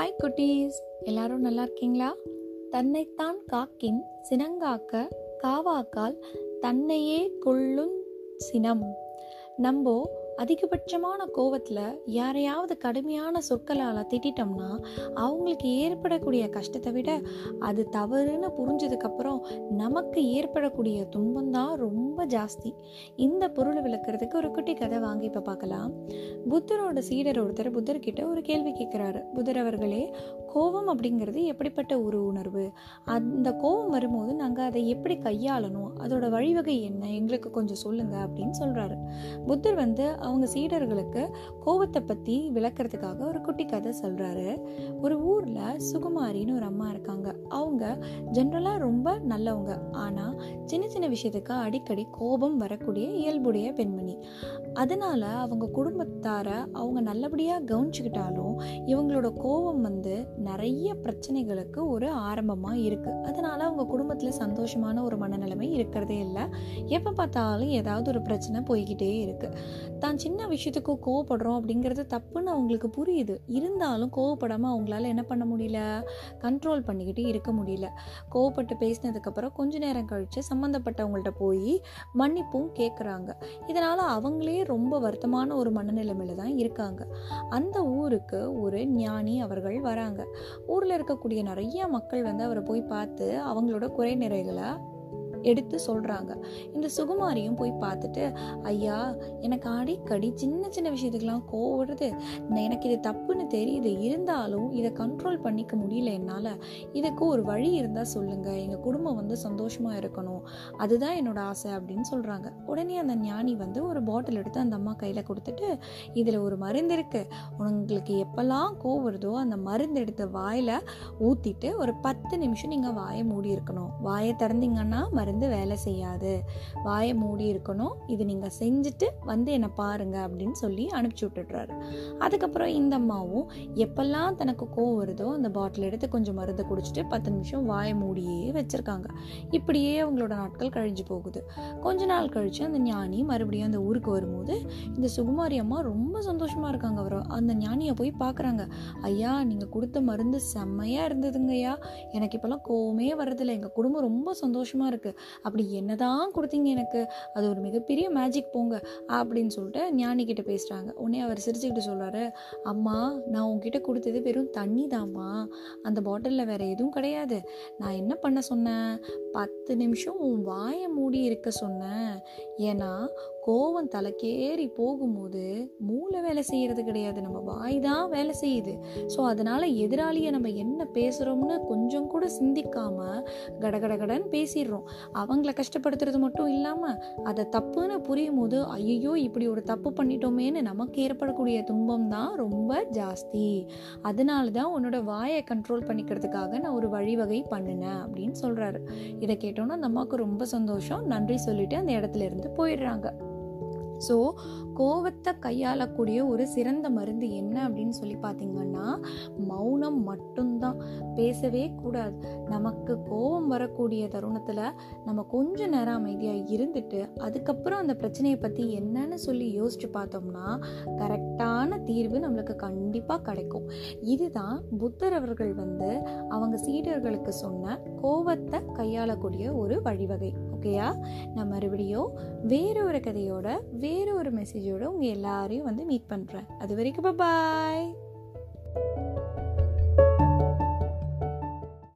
Hi குட்டீஸ். எல்லாரும் நல்லா இருக்கீங்களா? தன்னைத்தான் காக்கின் சினங்காக்க காவாக்கால் தன்னையே கொள்ளும் சினம். நம்போ அதிகபட்சமான கோவத்தில் யாரையாவது கடுமையான சொற்களால் திட்டம்னா அவங்களுக்கு ஏற்படக்கூடிய கஷ்டத்தை விட அது தவறுன்னு புரிஞ்சதுக்கப்புறம் நமக்கு ஏற்படக்கூடிய துன்பம் தான் ரொம்ப ஜாஸ்தி. இந்த பொருளை விளக்குறதுக்கு ஒரு குட்டி கதை வாங்கி இப்போ பார்க்கலாம். புத்தரோட சீடர் ஒருத்தர் புத்தர்கிட்ட ஒரு கேள்வி கேட்குறாரு புத்தர் அவர்களே கோபம் அப்படிங்கிறது எப்படிப்பட்ட ஒரு உணர்வு? அந்த கோபம் வரும்போது நாங்கள் அதை எப்படி கையாளணும்? அதோட வழிவகை என்ன? எங்களுக்கு கொஞ்சம் சொல்லுங்க அப்படின்னு சொல்றாரு. புத்தர் வந்து அவங்க சீடர்களுக்கு கோபத்தை பத்தி விளக்குறதுக்காக ஒரு குட்டி கதை சொல்றாரு. ஒரு ஊர்ல சுகுமாரின்னு ஒரு அம்மா இருக்காங்க. அவங்க ஜென்ரலா ரொம்ப நல்லவங்க. ஆனா சின்ன சின்ன விஷயத்துக்கு அடிக்கடி கோபம் வரக்கூடிய இயல்புடைய பெண்மணி. அதனால அவங்க குடும்பத்தார அவங்க நல்லபடியா கவனிச்சுக்கிட்டாலும் இவங்களோட கோபம் வந்து நிறைய பிரச்சனைகளுக்கு ஒரு ஆரம்பமாக இருக்குது அதனால் அவங்க குடும்பத்தில் சந்தோஷமான ஒரு மனநிலைமை இருக்கிறதே இல்லை. எப்போ பார்த்தாலும் ஏதாவது ஒரு பிரச்சனை போய்கிட்டே இருக்குது தான் சின்ன விஷயத்துக்கு கோவப்படுறோம் அப்படிங்கிறது தப்புன்னு அவங்களுக்கு புரியுது. இருந்தாலும் கோவப்படாமல் அவங்களால என்ன பண்ண முடியல? கண்ட்ரோல் பண்ணிக்கிட்டு இருக்க முடியல. கோவப்பட்டு பேசினதுக்கப்புறம் கொஞ்ச நேரம் கழித்து சம்மந்தப்பட்டவங்கள்ட்ட போய் மன்னிப்பும் கேட்குறாங்க இதனால் அவங்களே ரொம்ப வருத்தமான ஒரு மனநிலைமையில தான் இருக்காங்க. அந்த ஊருக்கு ஒரு ஞானி அவர்கள் வராங்க. ஊரில் இருக்கக்கூடிய நிறைய மக்கள் வந்து அவரை போய் பார்த்து அவங்களோட குறை நிறைகளை எடுத்து சொல்கிறாங்க இந்த சுகுமாரியும் போய் பார்த்துட்டு ஐயா எனக்கு அடிக்கடி சின்ன சின்ன விஷயத்துக்கெல்லாம் கோவம் வருது. எனக்கு இது தப்புன்னு தெரியுது. இருந்தாலும் இதை கண்ட்ரோல் பண்ணிக்க முடியல என்னால். இதுக்கு ஒரு வழி இருந்தால் சொல்லுங்கள் எங்கள் குடும்பம் வந்து சந்தோஷமாக இருக்கணும். அதுதான் என்னோட ஆசை அப்படின்னு சொல்கிறாங்க உடனே அந்த ஞானி வந்து ஒரு பாட்டில் எடுத்து அந்த அம்மா கையில் கொடுத்துட்டு இதில் ஒரு மருந்து இருக்குது உங்களுக்கு எப்போல்லாம் கோவம் வருதோ அந்த மருந்து எடுத்து வாயில் ஊற்றிட்டு ஒரு பத்து நிமிஷம் நீங்கள் வாயை மூடி இருக்கணும். வாயை திறந்தீங்கன்னா மருந்து வேலை செய்யாது. வாயை மூடி இருக்கணும். இது நீங்கள் செஞ்சுட்டு வந்து என்னை பாருங்க அப்படின்னு சொல்லி அனுப்பிச்சி விட்டுடுறாரு. அதுக்கப்புறம் இந்த அம்மாவும் எப்பெல்லாம் தனக்கு கோவம் வருதோ அந்த பாட்டில் எடுத்து கொஞ்சம் மருந்து குடிச்சிட்டு பத்து நிமிஷம் வாயை மூடியே வச்சுருக்காங்க. இப்படியே அவங்களோட நாட்கள் கழிஞ்சு போகுது. கொஞ்ச நாள் கழித்து அந்த ஞானி மறுபடியும் அந்த ஊருக்கு வரும்போது இந்த சுகுமாரி அம்மா ரொம்ப சந்தோஷமாக இருக்காங்க. அவர் அந்த ஞானியை போய் பார்க்குறாங்க ஐயா நீங்கள் கொடுத்த மருந்து செம்மையாக இருந்ததுங்கய்யா. எனக்கு இப்போல்லாம் கோவமே வர்றதில்லை. எங்கள் குடும்பம் ரொம்ப சந்தோஷமாக இருக்குது அப்படி என்னதான் கொடுத்தீங்க எனக்கு? அது ஒரு மிகப்பெரிய மேஜிக் போங்க அப்படின்னு சொல்லிட்டு ஞானி கிட்ட பேசுறாங்க. உடனே அவர் சிரிச்சுக்கிட்டு சொல்றாரு அம்மா நான் உங்ககிட்ட கொடுத்தது வெறும் தண்ணி தாம்மா அந்த பாட்டிலில் வேற எதுவும் கிடையாது. நான் என்ன பண்ண சொன்னேன்? பத்து நிமிஷம் உன் வாயை மூடி இருக்க சொன்னேன். ஏன்னா கோவம் தலைக்கேறி போகும்போது மூளை வேலை செய்யறது கிடையாது. நம்ம வாய் தான் வேலை செய்யுது. ஸோ அதனால எதிராளியை நம்ம என்ன பேசுறோம்னு கொஞ்சம் கூட சிந்திக்காம கடகடகடன்னு பேசிடுறோம். அவங்கள கஷ்டப்படுத்துறது மட்டும் இல்லாம அதை தப்புன்னு புரியும் போது ஐயோ இப்படி ஒரு தப்பு பண்ணிட்டோமேன்னு நமக்கு ஏற்படக்கூடிய துன்பம் தான் ரொம்ப ஜாஸ்தி. அதனால தான் உன்னோட வாயை கண்ட்ரோல் பண்ணிக்கிறதுக்காக நான் ஒரு வழிவகை பண்ணினேன் அப்படின்னு சொல்றாரு. இதை கேட்டோன்னா அந்த அம்மாவுக்கு ரொம்ப சந்தோஷம். நன்றி சொல்லிட்டு அந்த இடத்துல இருந்து போயிடுறாங்க. ஸோ கோவத்தை கையாளக்கூடிய ஒரு சிறந்த மருந்து என்ன அப்படின்னு சொல்லி பார்த்தீங்கன்னா மௌனம் மட்டும்தான். பேசவே கூடாது. நமக்கு கோபம் வரக்கூடிய தருணத்தில் நம்ம கொஞ்ச நேரம் அமைதியாக இருந்துட்டு அதுக்கப்புறம் அந்த பிரச்சனையை பற்றி என்னன்னு சொல்லி யோசிச்சு பார்த்தோம்னா கரெக்டான தீர்வு நம்மளுக்கு கண்டிப்பாக கிடைக்கும். இதுதான் புத்தர் அவர்கள் வந்து அவங்க சீடர்களுக்கு சொன்ன கோவத்தை கையாளக்கூடிய ஒரு வழிவகை. ஓகேயா நான் மறுபடியும் வேற ஒரு கதையோட வேறு ஒரு மெசேஜோடு உங்கள் எல்லாரையும் வந்து மீட் பண்ணுறேன் அது வரைக்கும் பாய்